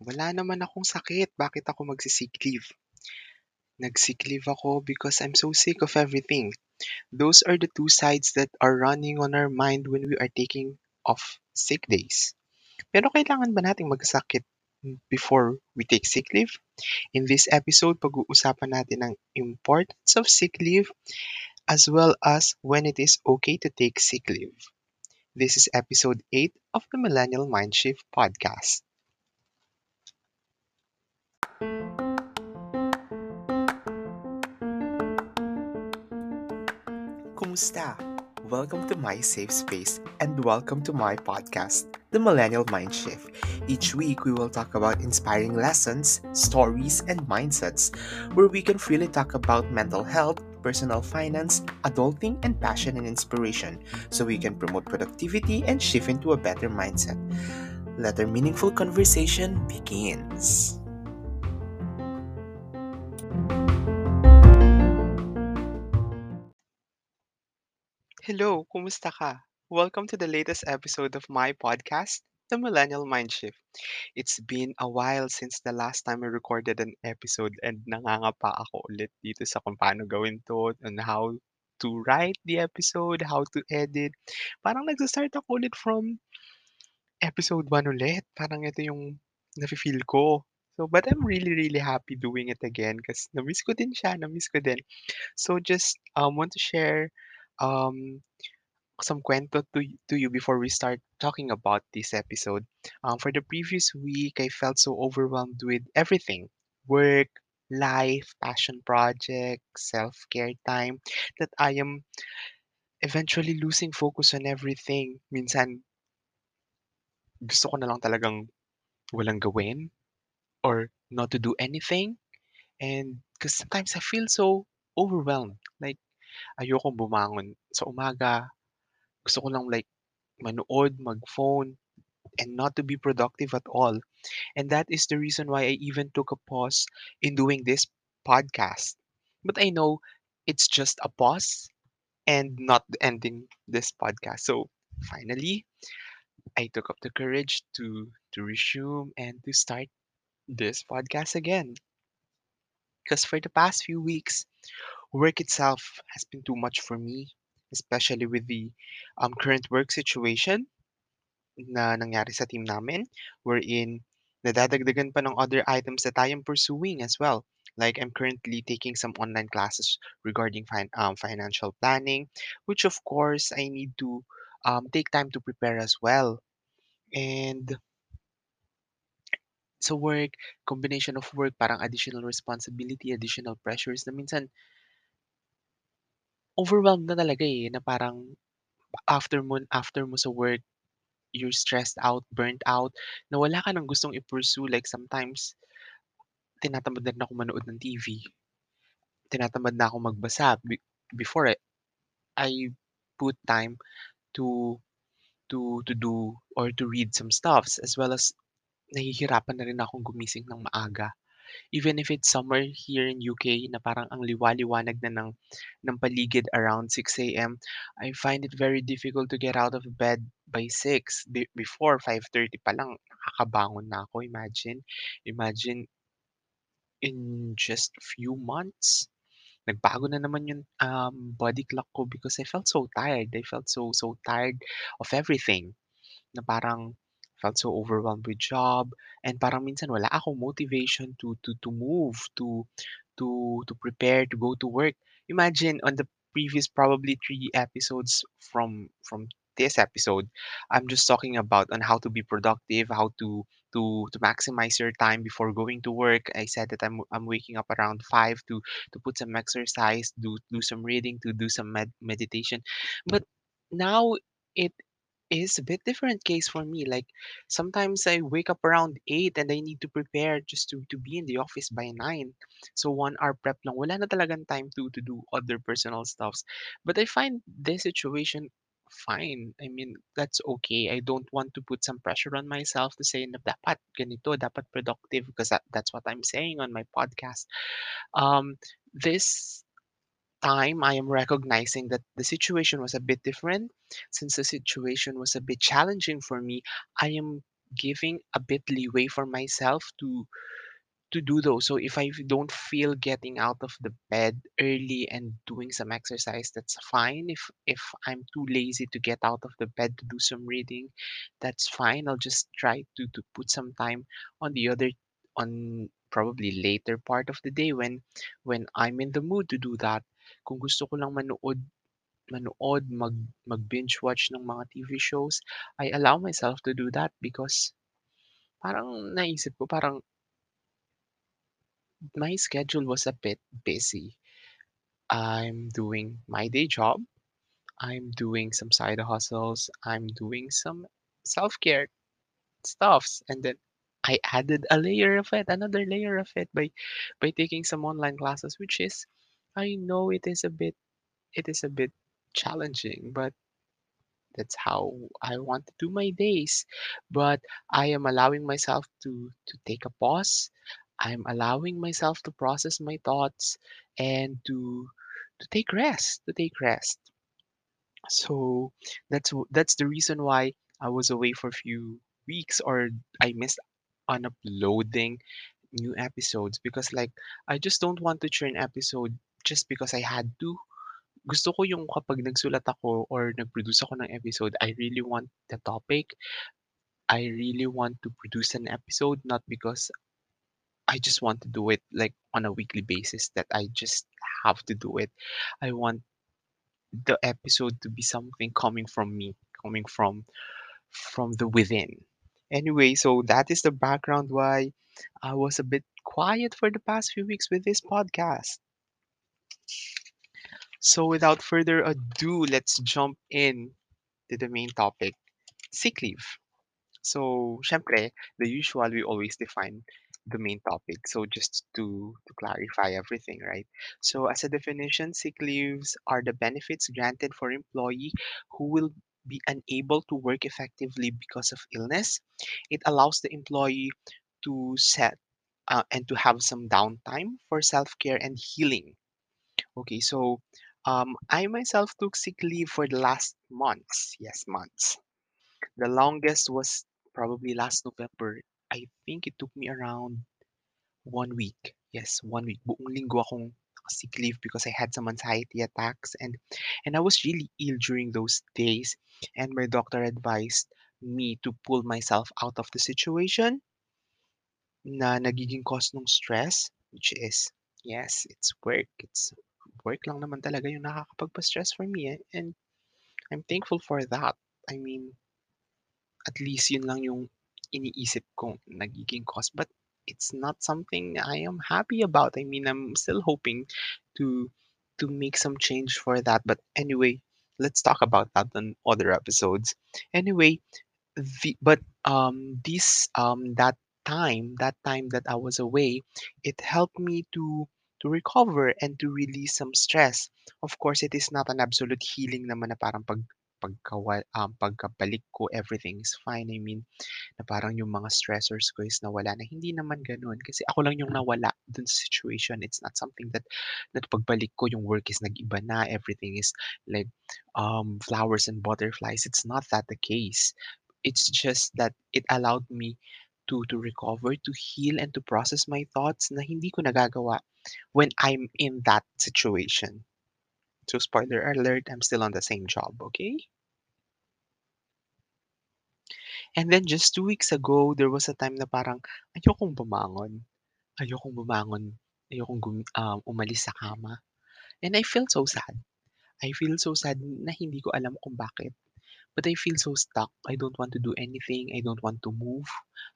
Wala naman akong sakit, bakit ako magsi-sick leave? Nag-sick leave ako because I'm so sick of everything. Those are the two sides that are running on our mind when we are taking off sick days. Pero kailangan ba nating magkasakit before we take sick leave? In this episode, pag-uusapan natin ang importance of sick leave as well as when it is okay to take sick leave. This is episode 8 of the Millennial Mindshift podcast. Kumusta? Welcome to my safe space and welcome to my podcast, The Millennial Mindshift. Each week, we will talk about inspiring lessons, stories, and mindsets where we can freely talk about mental health, personal finance, adulting, and passion and inspiration so we can promote productivity and shift into a better mindset. Let our meaningful conversation begins. Hello, kumusta ka? Welcome to the latest episode of my podcast, The Millennial Mindshift. It's been a while since the last time I recorded an episode and nangangapa ako ulit dito sa kung paano gawin to and how to write the episode, how to edit. Parang nagsa-start ako ulit from episode 1 ulit. Parang ito yung nafe-feel ko. So, but I'm really, really happy doing it again kasi na-miss ko din siya, na-miss ko din. So, just um, want to share um, some kwento to, to you before we start talking about this episode. Um, for the previous week, I felt so overwhelmed with everything work, life, passion project, self care time that I am eventually losing focus on everything. Minsan, gusto ko na lang talagang walang gawin or not to do anything. And because sometimes I feel so overwhelmed. Like, ayokong bumangon sa umaga. Gusto ko lang like manood, mag-phone, and not to be productive at all. And that is the reason why I even took a pause in doing this podcast. But I know it's just a pause and not ending this podcast. So finally, I took up the courage to to resume and to start this podcast again. Because for the past few weeks, work itself has been too much for me, especially with the um, current work situation na nangyari sa team namin, wherein nadadagdagan pa ng other items that I am pursuing as well. Like I'm currently taking some online classes regarding fin- um, financial planning, which of course I need to um, take time to prepare as well. And sa work, combination of work, parang additional responsibility, additional pressures na minsan overwhelmed na talaga eh, na parang after mo, after mo sa work, you're stressed out, burnt out, na wala ka ng gustong i-pursue. Like sometimes, tinatamad na rin ako manood ng TV. Tinatamad na ako magbasa. Be- before, eh, I put time to to to do or to read some stuffs as well as nahihirapan na rin akong gumising ng maaga. Even if it's summer here in UK na parang ang liwa-liwanag na ng ng paligid around 6 AM, I find it very difficult to get out of bed by 6. Be before 5:30 pa lang nakakabangon na ako, imagine. Imagine in just few months, nagbago na naman yung, um, body clock ko because I felt so tired. I felt so so tired of everything. Na parang felt so overwhelmed with job and parang minsan wala akong motivation to to to move, to to to prepare to go to work. Imagine on the previous probably three episodes from from this episode, I'm just talking about on how to be productive, how to to to maximize your time before going to work. I said that I'm I'm waking up around five to to put some exercise, do do some reading, to do some med- meditation. But now it is a bit different case for me. Like sometimes I wake up around 8 and I need to prepare just to, to be in the office by 9. So one hour prep lang. Wala na talagang time to to do other personal stuffs. But I find this situation fine. I mean, that's okay. I don't want to put some pressure on myself to say dapat ganito, dapat productive because that, that's what I'm saying on my podcast. Um, this time I am recognizing that the situation was a bit different. Since the situation was a bit challenging for me, I am giving a bit leeway for myself to to do those. So if I don't feel getting out of the bed early and doing some exercise, that's fine. If if I'm too lazy to get out of the bed to do some reading, that's fine. I'll just try to to put some time on the other on probably later part of the day when when I'm in the mood to do that. Kung gusto ko lang manood manood, mag mag-binge watch ng mga TV shows, I allow myself to do that because parang naisip ko parang my schedule was a bit busy. I'm doing my day job, I'm doing some side hustles, I'm doing some self-care stuffs, and then I added a layer of it, another layer of it by by taking some online classes, which is I know it is a bit it is a bit challenging, but that's how I want to do my days. But I am allowing myself to to take a pause. I'm allowing myself to process my thoughts and to to take rest, to take rest. So that's that's the reason why I was away for a few weeks or I missed on uploading new episodes because like I just don't want to churn episode just because I had to. Gusto ko yung kapag nagsulat ako or nag-produce ako ng episode, I really want the topic. I really want to produce an episode, not because I just want to do it like on a weekly basis that I just have to do it. I want the episode to be something coming from me, coming from from the within. Anyway, so that is the background why I was a bit quiet for the past few weeks with this podcast. So without further ado, let's jump in to the main topic, sick leave. So, syempre, the usual we always define the main topic. So just to to clarify everything, right? So as a definition, sick leaves are the benefits granted for employee who will be unable to work effectively because of illness. It allows the employee to set uh, and to have some downtime for self-care and healing. Okay, so um, I myself took sick leave for the last months. Yes, months. The longest was probably last November. I think it took me around one week. Yes, one week. Buong linggo akong sick leave because I had some anxiety attacks and and I was really ill during those days. And my doctor advised me to pull myself out of the situation na nagiging cause ng stress, which is yes, it's work. It's work lang naman talaga yung nakakapagpa-stress for me eh. And I'm thankful for that. I mean, At least yun lang yung iniisip kong nagiging cause, but it's not something I am happy about. I mean, I'm still hoping to to make some change for that. But anyway, let's talk about that on other episodes. Anyway, the but um this um that time that time that I was away, it helped me to to recover and to release some stress. Of course, it is not an absolute healing naman na parang pag pagkawa um, pagkabalik ko everything is fine. I mean, na parang yung mga stressors ko is nawala na hindi naman gano'n kasi ako lang yung nawala dun sa situation. It's not something that that pagbalik ko yung work is nag-iba na, everything is like um, flowers and butterflies. It's not that the case. It's just that it allowed me to to recover, to heal, and to process my thoughts na hindi ko nagagawa when I'm in that situation. So spoiler alert, I'm still on the same job, okay? And then just two weeks ago, there was a time na parang ayokong bumangon. Ayokong bumangon. Ayokong gum um, umalis sa kama. And I felt so sad. I feel so sad na hindi ko alam kung bakit. But I feel so stuck. I don't want to do anything. I don't want to move.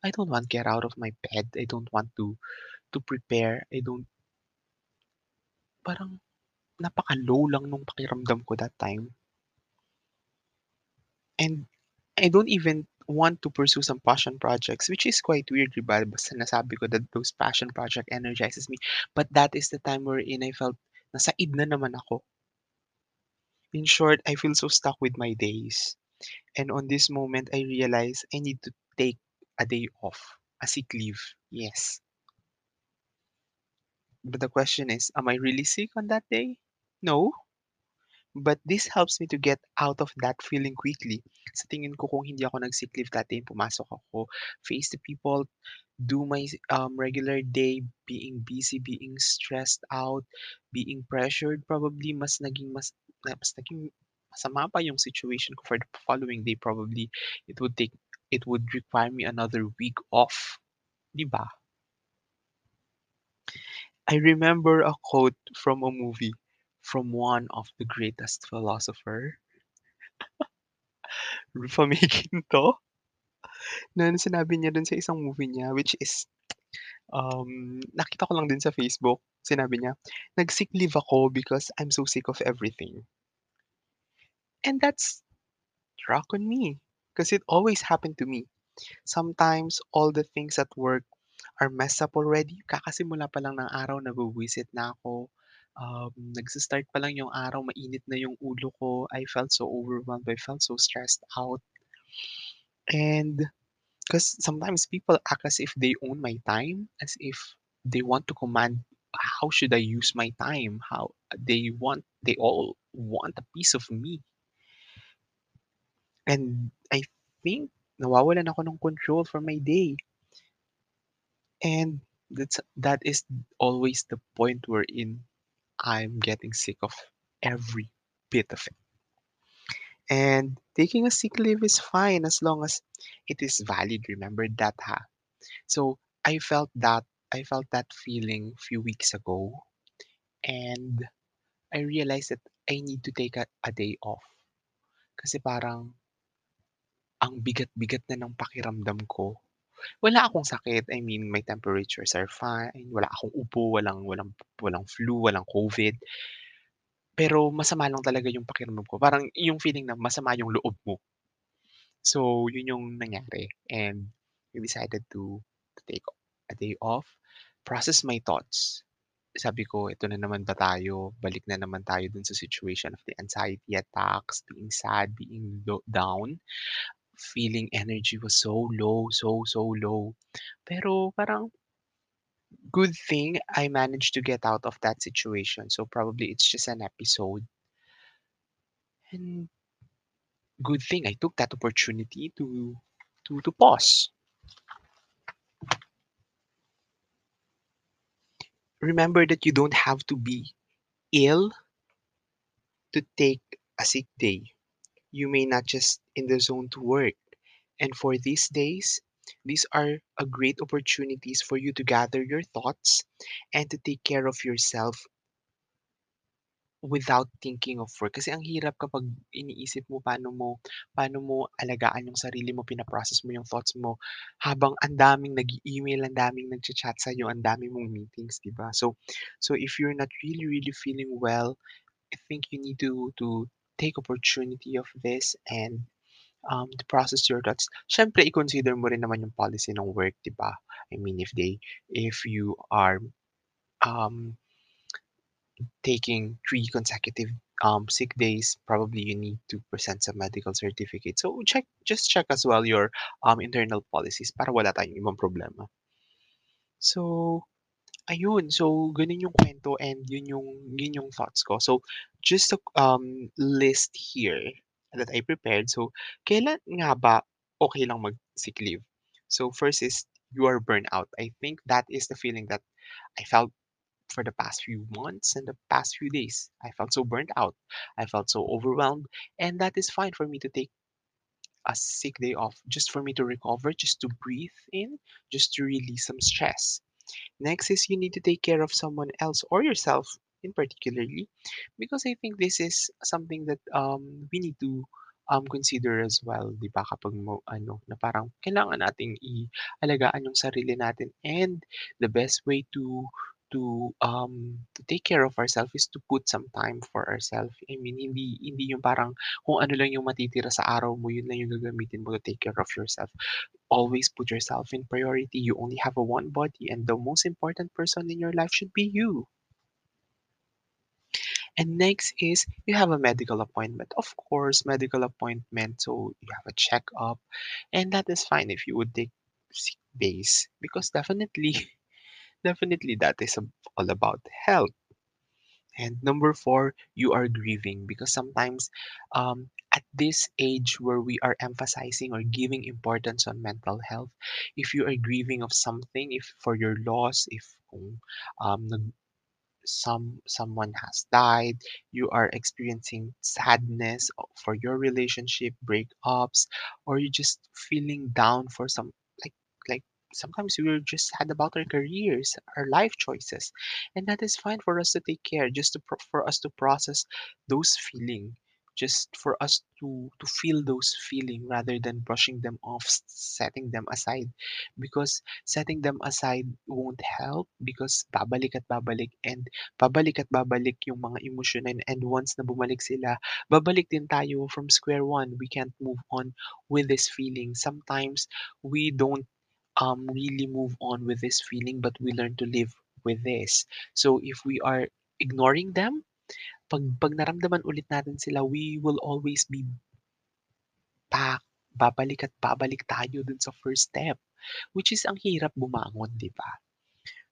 I don't want to get out of my bed. I don't want to to prepare. I don't parang napaka-low lang nung pakiramdam ko that time. And I don't even want to pursue some passion projects, which is quite weird, di ba? Basta nasabi ko that those passion project energizes me. But that is the time wherein I felt nasa id na naman ako. In short, I feel so stuck with my days. And on this moment, I realize I need to take a day off, a sick leave. Yes. But the question is, am I really sick on that day? No, But this helps me to get out of that feeling quickly. Sa tingin ko kung hindi ako nag-sick leave that day, pumasok ako, face the people, do my um, regular day, being busy, being stressed out, being pressured, probably mas naging mas, mas naging masama pa yung situation ko for the following day. Probably it would take, it would require me another week off. Di ba? I remember a quote from a movie from one of the greatest philosopher, Rufus Ginto, na sinabi niya dun sa isang movie niya, which is, um, nakita ko lang din sa Facebook. Sinabi niya, nag-sick leave ako because I'm so sick of everything. And that's struck on me because it always happened to me. Sometimes all the things at work are messed up already. Kakasimula pa lang ng araw, nabuwisit na ako. Um, nagsa-start pa lang yung araw, mainit na yung ulo ko. I felt so overwhelmed. I felt so stressed out. And because sometimes people act as if they own my time, as if they want to command how should I use my time, how they want, they all want a piece of me. And I think nawawalan ako ng control for my day. And that's that is always the point wherein I'm getting sick of every bit of it. And taking a sick leave is fine as long as it is valid. Remember that, ha? So I felt that I felt that feeling a few weeks ago, and I realized that I need to take a, a day off. Kasi parang ang bigat-bigat na ng pakiramdam ko. Wala akong sakit. I mean, my temperatures are fine. Wala akong ubo, walang walang walang flu, walang COVID. Pero masama lang talaga yung pakiramdam ko. Parang yung feeling na masama yung loob mo. So, yun yung nangyari. And we decided to, to take a day off, process my thoughts. Sabi ko, ito na naman ba tayo? Balik na naman tayo dun sa situation of the anxiety attacks, being sad, being low, down. Feeling energy was so low, so, so low. Pero parang good thing I managed to get out of that situation. So probably it's just an episode. And good thing I took that opportunity to to to pause. Remember that you don't have to be ill to take a sick day. You may not just in the zone to work. And for these days, these are a great opportunities for you to gather your thoughts and to take care of yourself without thinking of work. Kasi ang hirap kapag iniisip mo paano mo paano mo alagaan yung sarili mo, pina-process mo yung thoughts mo habang ang daming nag-e-email, ang daming nagcha-chat sa'yo, ang dami mong meetings, 'di ba? So so if you're not really, really feeling well, I think you need to to take opportunity of this and um, to process your thoughts. Siyempre i-consider mo rin naman yung policy ng work, 'di ba? I mean if they if you are um taking three consecutive um, sick days, probably you need to present some medical certificate. So check, just check as well your um, internal policies para wala tayong ibang problema. So, ayun. So, ganun yung kwento and yun yung, yun yung thoughts ko. So, just a um, list here that I prepared. So, kailan nga ba okay lang mag-sick leave? So, first is you are burnout. I think that is the feeling that I felt for the past few months and the past few days. I felt so burnt out. I felt so overwhelmed. And that is fine for me to take a sick day off just for me to recover, just to breathe in, just to release some stress. Next is you need to take care of someone else or yourself in particularly because I think this is something that um, we need to um, consider as well, 'di ba? Kapag mo, ano, na parang kailangan nating i-alagaan yung sarili natin and the best way to to um to take care of ourselves is to put some time for ourselves. I mean, hindi hindi yung parang kung ano lang yung matitira sa araw mo, yun lang yung gagamitin mo to take care of yourself. Always put yourself in priority. You only have a one body and the most important person in your life should be you. And next is you have a medical appointment. Of course, medical appointment, so you have a checkup, and that is fine if you would take sick days because definitely, definitely that is all about health. And number four, you are grieving because sometimes um, at this age where we are emphasizing or giving importance on mental health, if you are grieving of something, if for your loss, if um, some someone has died, you are experiencing sadness for your relationship, breakups, or you're just feeling down for some like like sometimes we're just sad about our careers, our life choices, and that is fine for us to take care, just to pro- for us to process those feeling, just for us to to feel those feeling rather than brushing them off, setting them aside, because setting them aside won't help because babalik at babalik and babalik at babalik yung mga emosyon and, and once na bumalik sila, babalik din tayo from square one. We can't move on with this feeling. Sometimes we don't um really move on with this feeling, but we learn to live with this. So if we are ignoring them, pag, pag naramdaman ulit natin sila, we will always be back. Babalik at babalik tayo dun sa first step, which is ang hirap bumangon, di ba?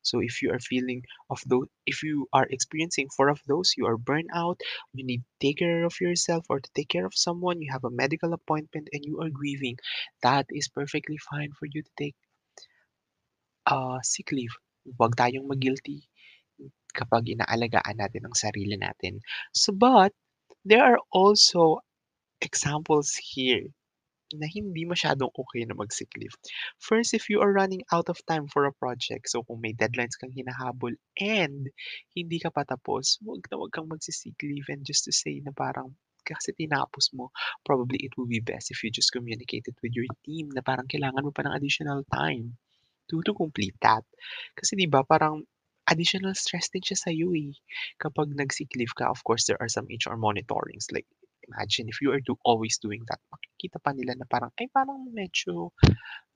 So if you are feeling of those, if you are experiencing four of those, you are burnout, you need to take care of yourself or to take care of someone, you have a medical appointment and you are grieving, that is perfectly fine for you to take uh, sick leave. Huwag tayong mag-guilty kapag inaalagaan natin ang sarili natin. So, but there are also examples here na hindi masyadong okay na mag-sick leave. First, if you are running out of time for a project, so kung may deadlines kang hinahabol and hindi ka pa tapos, huwag na huwag kang magsi-sick leave and just to say na parang kasi tinapos mo, probably it will be best if you just communicate it with your team na parang kailangan mo pa ng additional time to, to complete that. Kasi 'di ba parang additional stress din siya sa'yo, eh. Kapag nag-sick leave ka, of course, there are some HR monitorings. Like, imagine if you are do always doing that, makikita pa nila na parang, ay parang medyo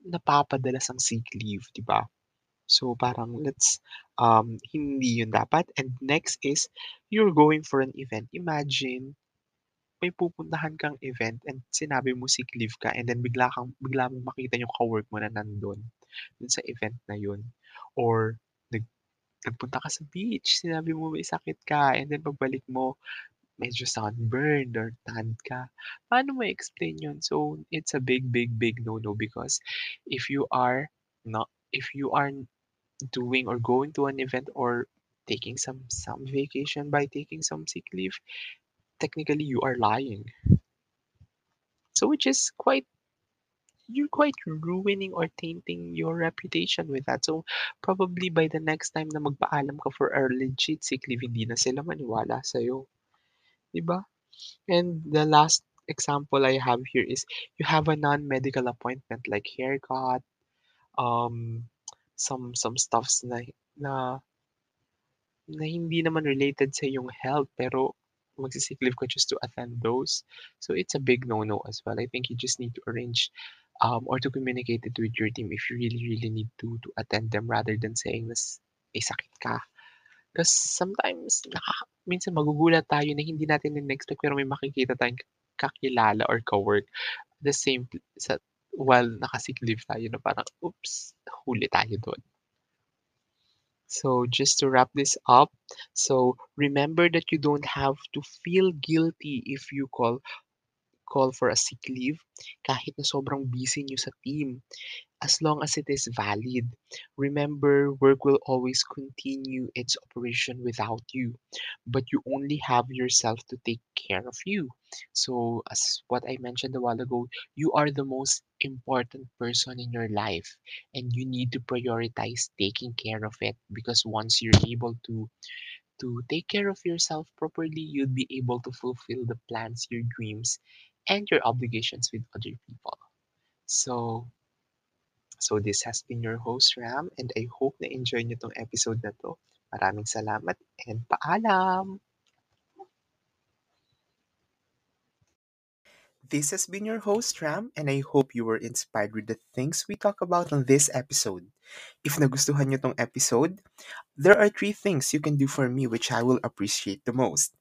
napapadalas ang sick leave, 'di ba? So parang let's um hindi yun dapat. And next is you're going for an event. Imagine may pupuntahan kang event and sinabi mo sick leave ka and then bigla kang bigla mong makita yung ka-work mo na nandun, dun sa event na yun. Or nagpunta ka sa beach, sinabi mo may sakit ka and then pagbalik mo medyo sunburned or tanned ka. Paano mo i-explain yun? So, it's a big, big, big no-no because if you are not if you are doing or going to an event or taking some some vacation by taking some sick leave, technically you are lying. So which is quite you're quite ruining or tainting your reputation with that. So probably by the next time na magpaalam ka for a legit sick leave, hindi na sila maniwala sa'yo. 'Di ba? And the last example I have here is you have a non-medical appointment like haircut, um, some some stuffs na na na hindi naman related sa iyong health pero magsi-sick leave ka just to attend those. So it's a big no-no as well. I think you just need to arrange um, or to communicate it with your team if you really, really need to to attend them rather than saying na may sakit ka. Because sometimes, naka, minsan magugulat tayo na hindi natin in-expect pero may makikita tayong kakilala or ka-work the same sa while naka-sick leave tayo na parang, oops, huli tayo doon. So just to wrap this up, so remember that you don't have to feel guilty if you call call for a sick leave kahit na sobrang busy niyo sa team as long as it is valid. Remember, work will always continue its operation without you, but you only have yourself to take care of you. So, as what I mentioned a while ago, you are the most important person in your life, and you need to prioritize taking care of it because once you're able to to take care of yourself properly, you'll be able to fulfill the plans, your dreams, and your obligations with other people. So, So this has been your host Ram and I hope na enjoy niyo tong episode na 'to. Maraming salamat and paalam! This has been your host Ram and I hope you were inspired with the things we talk about on this episode. If nagustuhan niyo tong episode, there are three things you can do for me which I will appreciate the most.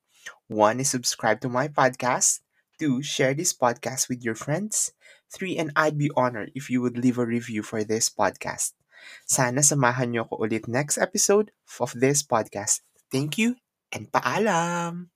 One is subscribe to my podcast. Two, share this podcast with your friends. Three, and I'd be honored if you would leave a review for this podcast. Sana samahan niyo ako ulit next episode of this podcast. Thank you and paalam!